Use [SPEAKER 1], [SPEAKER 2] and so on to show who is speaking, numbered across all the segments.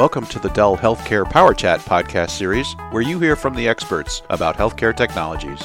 [SPEAKER 1] Welcome to the Dell Healthcare Power Chat podcast series, where you hear from the experts about healthcare technologies.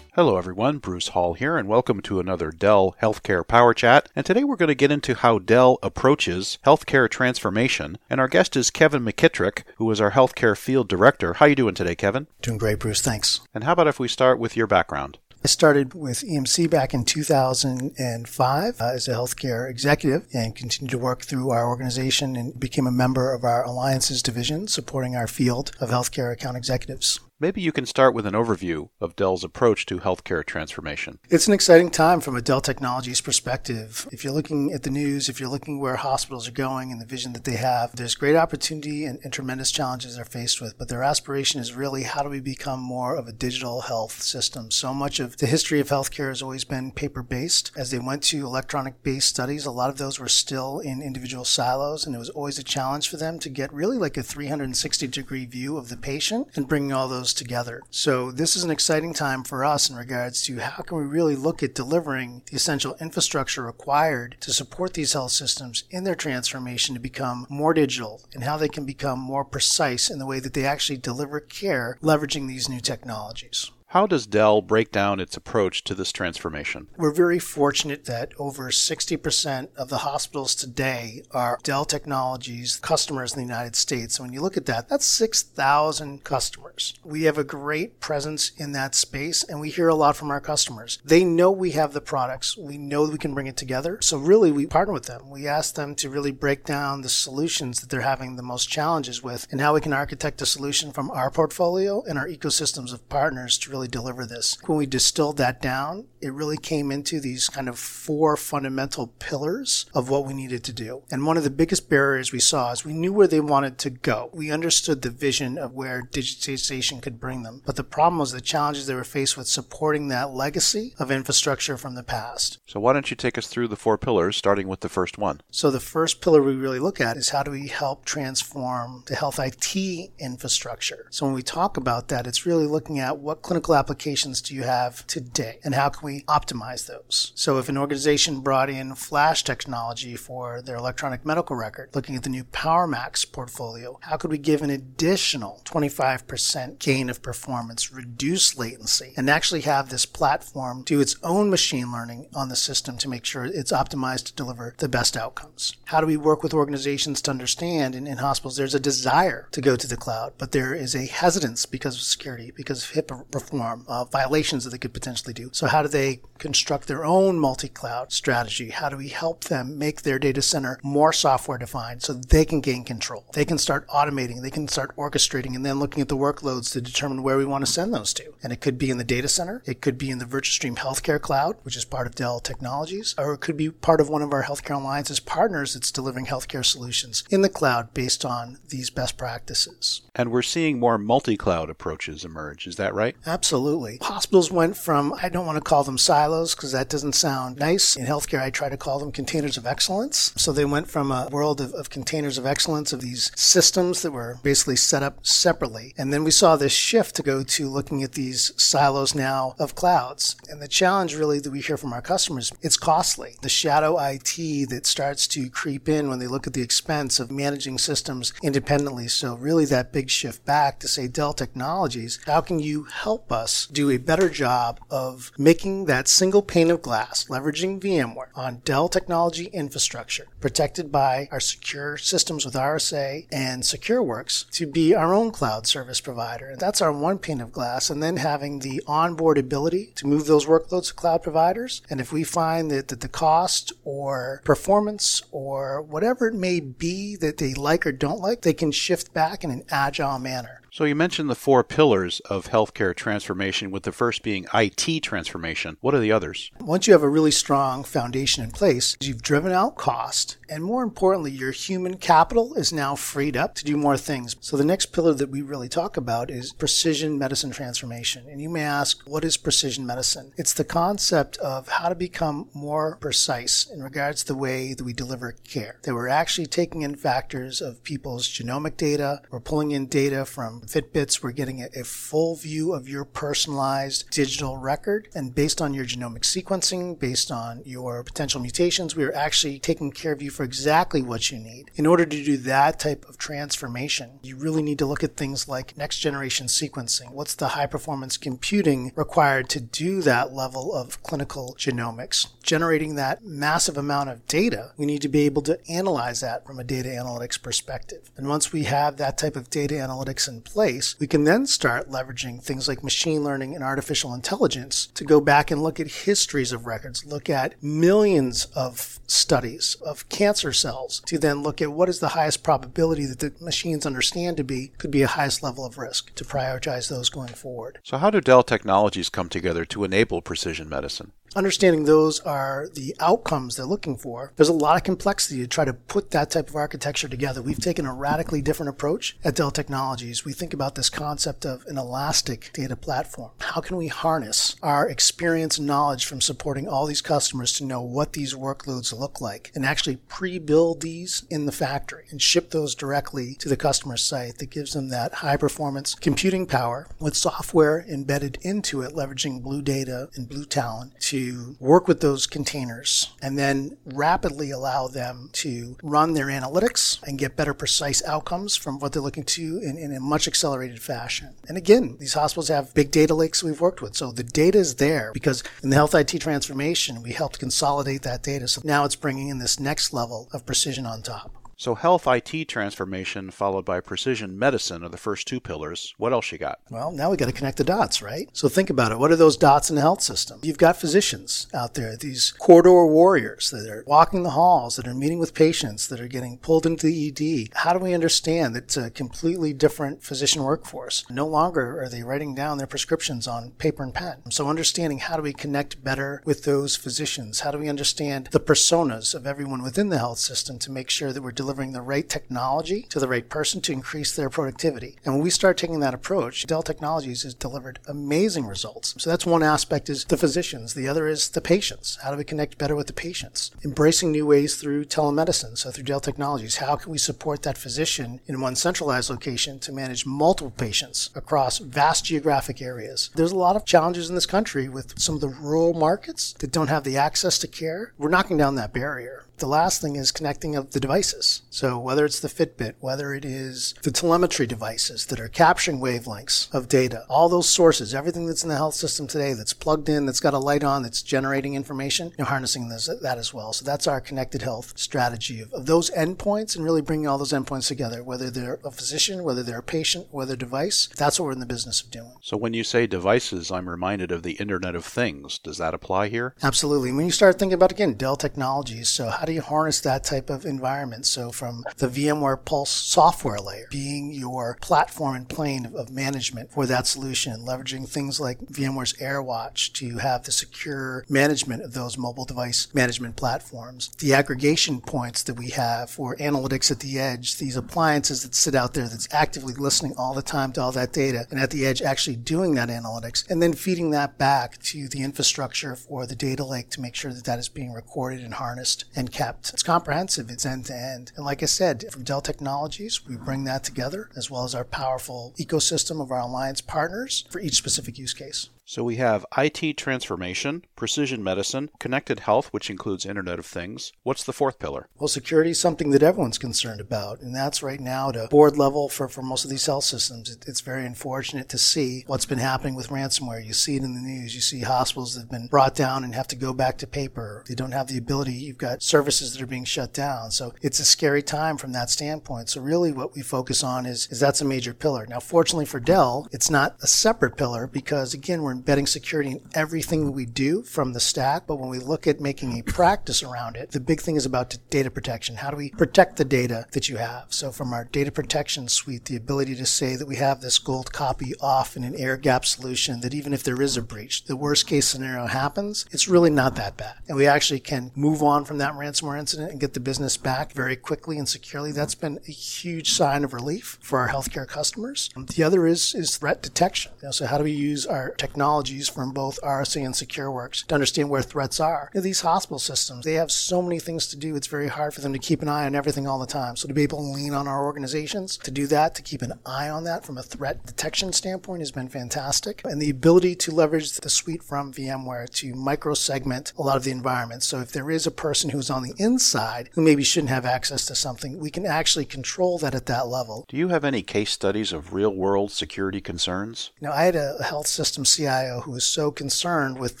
[SPEAKER 1] Hello, everyone. Bruce Hall here, and welcome to another Dell Healthcare Power Chat. And today we're going to get into how Dell approaches healthcare transformation. And our guest is Kevin McKittrick, who is our healthcare field director. How are you doing today, Kevin?
[SPEAKER 2] Doing great, Bruce. Thanks.
[SPEAKER 1] And how about if we start with your background?
[SPEAKER 2] I started with EMC back in 2005 uh, as a healthcare executive and continued to work through our organization and became a member of our alliances division supporting our field of healthcare account executives.
[SPEAKER 1] Maybe you can start with an overview of Dell's approach to healthcare transformation.
[SPEAKER 2] It's an exciting time from a Dell Technologies perspective. If you're looking at the news, if you're looking where hospitals are going and the vision that they have, there's great opportunity and, and tremendous challenges they're faced with. But their aspiration is really how do we become more of a digital health system? So much of the history of healthcare has always been paper based. As they went to electronic based studies, a lot of those were still in individual silos, and it was always a challenge for them to get really like a 360 degree view of the patient and bringing all those together. So this is an exciting time for us in regards to how can we really look at delivering the essential infrastructure required to support these health systems in their transformation to become more digital and how they can become more precise in the way that they actually deliver care leveraging these new technologies.
[SPEAKER 1] How does Dell break down its approach to this transformation?
[SPEAKER 2] We're very fortunate that over 60% of the hospitals today are Dell Technologies customers in the United States. When you look at that, that's 6,000 customers. We have a great presence in that space and we hear a lot from our customers. They know we have the products. We know we can bring it together. So really we partner with them. We ask them to really break down the solutions that they're having the most challenges with and how we can architect a solution from our portfolio and our ecosystems of partners to really really deliver this. When we distilled that down, it really came into these kind of four fundamental pillars of what we needed to do. And one of the biggest barriers we saw is we knew where they wanted to go. We understood the vision of where digitization could bring them. But the problem was the challenges they were faced with supporting that legacy of infrastructure from the past.
[SPEAKER 1] So why don't you take us through the four pillars, starting with the first one?
[SPEAKER 2] So the first pillar we really look at is how do we help transform the health IT infrastructure. So when we talk about that, it's really looking at what clinical applications do you have today and how can we optimize those? So if an organization brought in flash technology for their electronic medical record, looking at the new PowerMax portfolio, how could we give an additional 25% gain of performance, reduce latency, and actually have this platform do its own machine learning on the system to make sure it's optimized to deliver the best outcomes? How do we work with organizations to understand in, in hospitals there's a desire to go to the cloud, but there is a hesitance because of security, because of HIPAA reform reform, uh, violations that they could potentially do. So, how do they construct their own multi cloud strategy? How do we help them make their data center more software defined so they can gain control? They can start automating, they can start orchestrating, and then looking at the workloads to determine where we want to send those to. And it could be in the data center, it could be in the VirtuStream Healthcare Cloud, which is part of Dell Technologies, or it could be part of one of our Healthcare Alliances partners that's delivering healthcare solutions in the cloud based on these best practices.
[SPEAKER 1] And we're seeing more multi cloud approaches emerge. Is that right?
[SPEAKER 2] Absolutely. Hospitals went from, I don't want to call them silos because that doesn't sound nice. In healthcare, I try to call them containers of excellence. So they went from a world of, of containers of excellence, of these systems that were basically set up separately. And then we saw this shift to go to looking at these silos now of clouds. And the challenge really that we hear from our customers, it's costly. The shadow IT that starts to creep in when they look at the expense of managing systems independently. So really that big shift back to say Dell Technologies, how can you help us do a better job of making that single pane of glass, leveraging VMware on Dell technology infrastructure, protected by our secure systems with RSA and SecureWorks to be our own cloud service provider. And that's our one pane of glass. And then having the onboard ability to move those workloads to cloud providers. And if we find that, that the cost or performance or whatever it may be that they like or don't like, they can shift back in an agile agile manner.
[SPEAKER 1] So you mentioned the four pillars of healthcare transformation, with the first being IT transformation. What are the others?
[SPEAKER 2] Once you have a really strong foundation in place, you've driven out cost, and more importantly, your human capital is now freed up to do more things. So the next pillar that we really talk about is precision medicine transformation. And you may ask, what is precision medicine? It's the concept of how to become more precise in regards to the way that we deliver care. That we're actually taking in factors of people's genomic data, we're pulling in data from Fitbits, we're getting a, full view of your personalized digital record. And based on your genomic sequencing, based on your potential mutations, we are actually taking care of you for exactly what you need. In order to do that type of transformation, you really need to look at things like next generation sequencing. What's the high performance computing required to do that level of clinical genomics? Generating that massive amount of data, we need to be able to analyze that from a data analytics perspective. And once we have that type of data analytics in place, we can then start leveraging things like machine learning and artificial intelligence to go back and look at histories of records, look at millions of studies of cancer cells to then look at what is the highest probability that the machines understand to be could be a highest level of risk to prioritize those going forward.
[SPEAKER 1] So how do Dell Technologies come together to enable precision medicine?
[SPEAKER 2] Understanding those are the outcomes they're looking for, there's a lot of complexity to try to put that type of architecture together. We've taken a radically different approach at Dell Technologies. We think about this concept of an elastic data platform. How can we harness our experience and knowledge from supporting all these customers to know what these workloads look like and actually pre-build these in the factory and ship those directly to the customer site that gives them that high performance computing power with software embedded into it, leveraging BlueData and BlueTalon to work with those containers and then rapidly allow them to run their analytics and get better precise outcomes from what they're looking to in, in a much accelerated fashion. And again, these hospitals have big data lakes we've worked with. So the data is there because in the health IT transformation, we helped consolidate that data. So now it's bringing in this next level of precision on top.
[SPEAKER 1] So health IT transformation followed by precision medicine are the first two pillars. What else you got?
[SPEAKER 2] Well, now we got to connect the dots, right? So think about it. What are those dots in the health system? You've got physicians out there, these corridor warriors that are walking the halls, that are meeting with patients, that are getting pulled into the ED. How do we understand that it's a completely different physician workforce? No longer are they writing down their prescriptions on paper and pen. So understanding how do we connect better with those physicians? How do we understand the personas of everyone within the health system to make sure that we're delivering delivering the right technology to the right person to increase their productivity. And when we start taking that approach, Dell Technologies has delivered amazing results. So that's one aspect is the physicians. The other is the patients. How do we connect better with the patients? Embracing new ways through telemedicine. So through Dell Technologies, how can we support that physician in one centralized location to manage multiple patients across vast geographic areas? There's a lot of challenges in this country with some of the rural markets that don't have the access to care. We're knocking down that barrier the last thing is connecting of the devices. So whether it's the Fitbit, whether it is the telemetry devices that are capturing wavelengths of data, all those sources, everything that's in the health system today that's plugged in, that's got a light on, that's generating information, you know, harnessing this, that as well. So that's our connected health strategy of, of those endpoints and really bringing all those endpoints together, whether they're a physician, whether they're a patient, whether a device. That's what we're in the business of doing.
[SPEAKER 1] So when you say devices, I'm reminded of the Internet of Things. Does that apply here?
[SPEAKER 2] Absolutely. When you start thinking about again Dell Technologies, so how do you harness that type of environment? So from the VMware Pulse software layer being your platform and plane of management for that solution, leveraging things like VMware's AirWatch to have the secure management of those mobile device management platforms, the aggregation points that we have for analytics at the edge, these appliances that sit out there that's actively listening all the time to all that data and at the edge actually doing that analytics and then feeding that back to the infrastructure for the data lake to make sure that that is being recorded and harnessed and kept. It's comprehensive, it's end to end. And like I said, from Dell Technologies, we bring that together as well as our powerful ecosystem of our alliance partners for each specific use case.
[SPEAKER 1] So we have IT transformation, precision medicine, connected health, which includes Internet of Things. What's the fourth pillar?
[SPEAKER 2] Well, security is something that everyone's concerned about, and that's right now at a board level for, for most of these health systems. It, it's very unfortunate to see what's been happening with ransomware. You see it in the news. You see hospitals that have been brought down and have to go back to paper. They don't have the ability. You've got services that are being shut down. So it's a scary time from that standpoint. So really what we focus on is, is that's a major pillar. Now, fortunately for Dell, it's not a separate pillar because again, we're embedding security in everything we do from the stack. But when we look at making a practice around it, the big thing is about data protection. How do we protect the data that you have? So from our data protection suite, the ability to say that we have this gold copy off in an air gap solution that even if there is a breach, the worst case scenario happens, it's really not that bad. And we actually can move on from that ransomware incident and get the business back very quickly and securely. That's been a huge sign of relief for our healthcare customers. The other is, is threat detection. You know, so how do we use our technology technologies from both RSA and SecureWorks to understand where threats are. You know, these hospital systems, they have so many things to do. It's very hard for them to keep an eye on everything all the time. So to be able to lean on our organizations to do that, to keep an eye on that from a threat detection standpoint has been fantastic. And the ability to leverage the suite from VMware to micro segment a lot of the environment. So if there is a person who's on the inside who maybe shouldn't have access to something, we can actually control that at that level.
[SPEAKER 1] Do you have any case studies of real world security concerns?
[SPEAKER 2] You know, I had a health system CIO who was so concerned with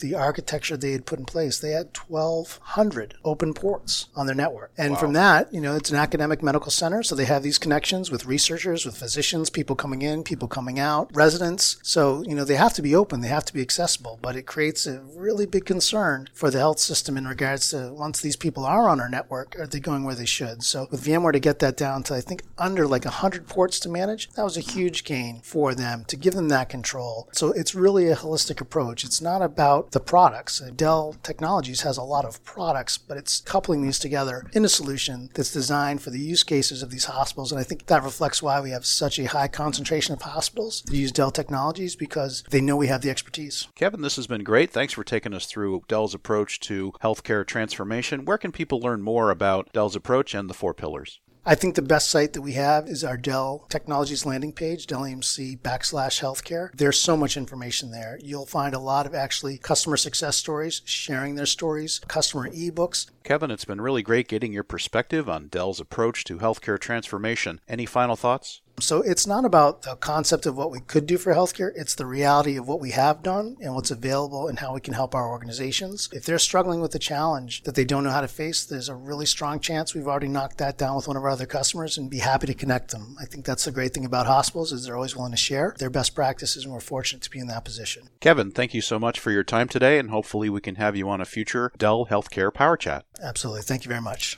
[SPEAKER 2] the architecture they had put in place. They had 1,200 open ports on their network. And wow. from that, you know, it's an academic medical center. So they have these connections with researchers, with physicians, people coming in, people coming out, residents. So, you know, they have to be open, they have to be accessible, but it creates a really big concern for the health system in regards to once these people are on our network, are they going where they should? So with VMware to get that down to, I think, under like 100 ports to manage, that was a huge gain for them to give them that control. So it's really a holistic approach. It's not about the products. Dell Technologies has a lot of products, but it's coupling these together in a solution that's designed for the use cases of these hospitals. And I think that reflects why we have such a high concentration of hospitals that use Dell Technologies because they know we have the expertise.
[SPEAKER 1] Kevin, this has been great. Thanks for taking us through Dell's approach to healthcare transformation. Where can people learn more about Dell's approach and the four pillars?
[SPEAKER 2] I think the best site that we have is our Dell Technologies landing page, Dell EMC backslash healthcare. There's so much information there. You'll find a lot of actually customer success stories, sharing their stories, customer ebooks.
[SPEAKER 1] Kevin, it's been really great getting your perspective on Dell's approach to healthcare transformation. Any final thoughts?
[SPEAKER 2] So it's not about the concept of what we could do for healthcare. It's the reality of what we have done and what's available and how we can help our organizations. If they're struggling with a challenge that they don't know how to face, there's a really strong chance we've already knocked that down with one of our other customers and be happy to connect them. I think that's the great thing about hospitals is they're always willing to share their best practices and we're fortunate to be in that position.
[SPEAKER 1] Kevin, thank you so much for your time today and hopefully we can have you on a future Dell Healthcare Power Chat.
[SPEAKER 2] Absolutely. Thank you very much.